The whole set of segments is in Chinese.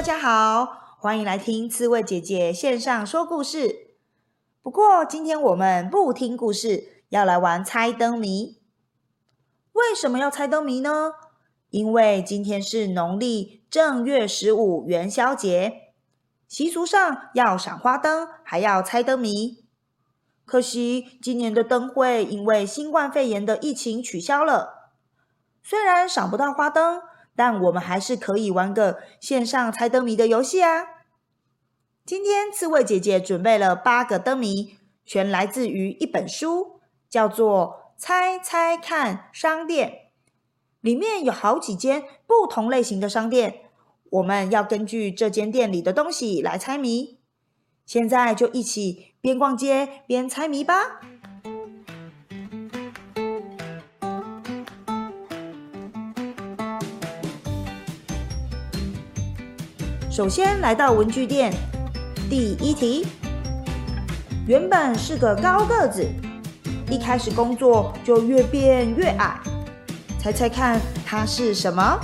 大家好欢迎来听刺猬姐姐线上说故事。不过今天我们不听故事，要来玩猜灯谜。为什么要猜灯谜呢？因为今天是农历正月十五元宵节，习俗上要赏花灯，还要猜灯谜。可惜今年的灯会因为新冠肺炎的疫情取消了。虽然赏不到花灯，但我们还是可以玩个线上猜灯谜的游戏啊！今天刺猬姐姐准备了八个灯谜，全来自于一本书，叫做《猜猜看商店》。里面有好几间不同类型的商店，我们要根据这间店里的东西来猜谜。现在就一起边逛街边猜谜吧！首先来到文具店，第一题。原本是个高个子，一开始工作就越变越矮。猜猜看，他是什么？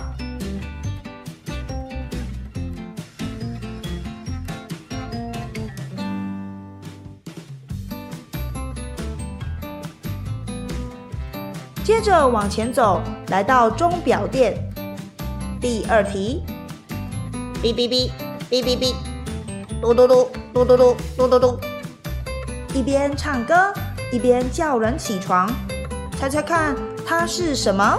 接着往前走，来到钟表店，第二题。哔哔哔，哔哔哔，嘟嘟嘟，嘟嘟嘟，嘟嘟嘟。一边唱歌一边叫人起床，猜猜看它是什么？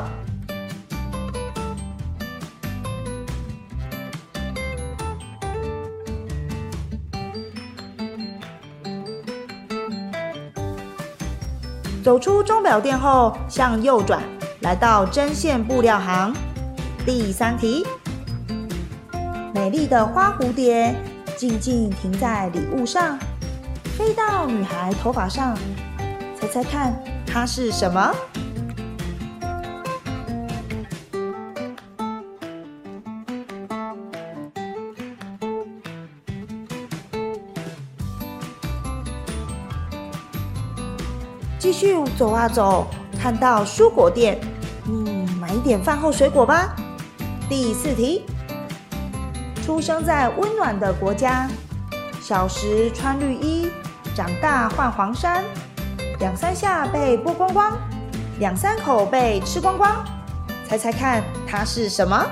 走出钟表店后，向右转，来到针线布料行。第三题。美丽的花蝴蝶静静停在礼物上，飞到女孩头发上，猜猜看它是什么？继续走啊走，看到蔬果店，嗯，买一点饭后水果吧。第四题。出生在温暖的国家，小时穿绿衣，长大换黄衫，两三下被剥光光，两三口被吃光光。猜猜看，它是什么？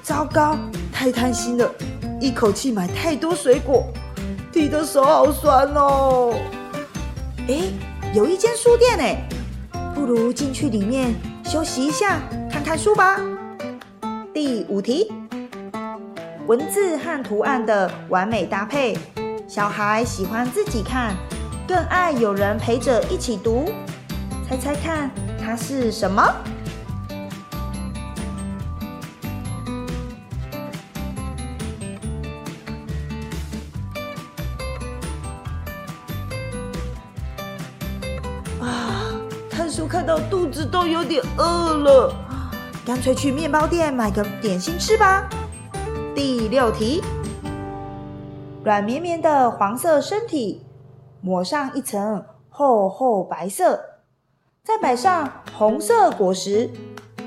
糟糕，太贪心了。一口气买太多水果，提的手好酸哦。诶，有一间书店诶，不如进去里面休息一下，看看书吧。第五题，文字和图案的完美搭配，小孩喜欢自己看，更爱有人陪着一起读。猜猜看，它是什么？书看到肚子都有点饿了，干脆去面包店买个点心吃吧。第六题，软绵绵的黄色身体，抹上一层厚厚白色，再摆上红色果实，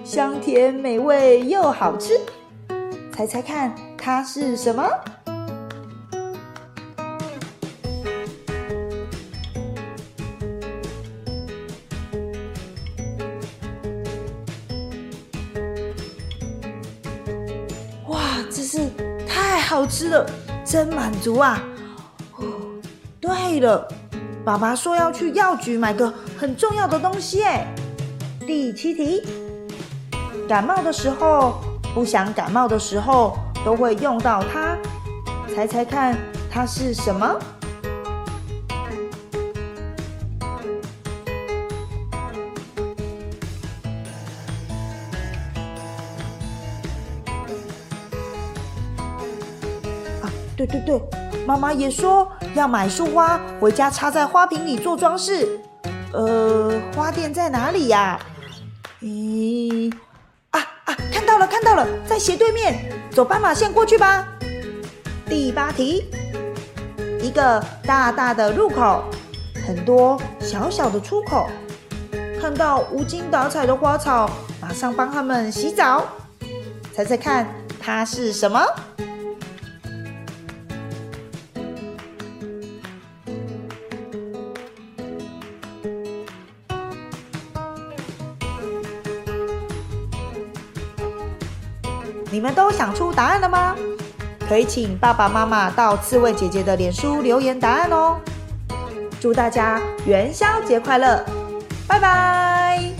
香甜美味又好吃。猜猜看，它是什么？是太好吃了，真满足啊！哦，对了，爸爸说要去药局买个很重要的东西哎。第七题，感冒的时候，不想感冒的时候，都会用到它。猜猜看，它是什么？对对对，妈妈也说要买束花回家插在花瓶里做装饰。呃，花店在哪里呀？咦，啊啊，看到了看到了，在斜对面，走斑马线过去吧。第八题，一个大大的入口，很多小小的出口。看到无精打采的花草，马上帮他们洗澡。猜猜看，它是什么？你们都想出答案了吗？可以请爸爸妈妈到刺猬姐姐的脸书留言答案哦。祝大家元宵节快乐，拜拜。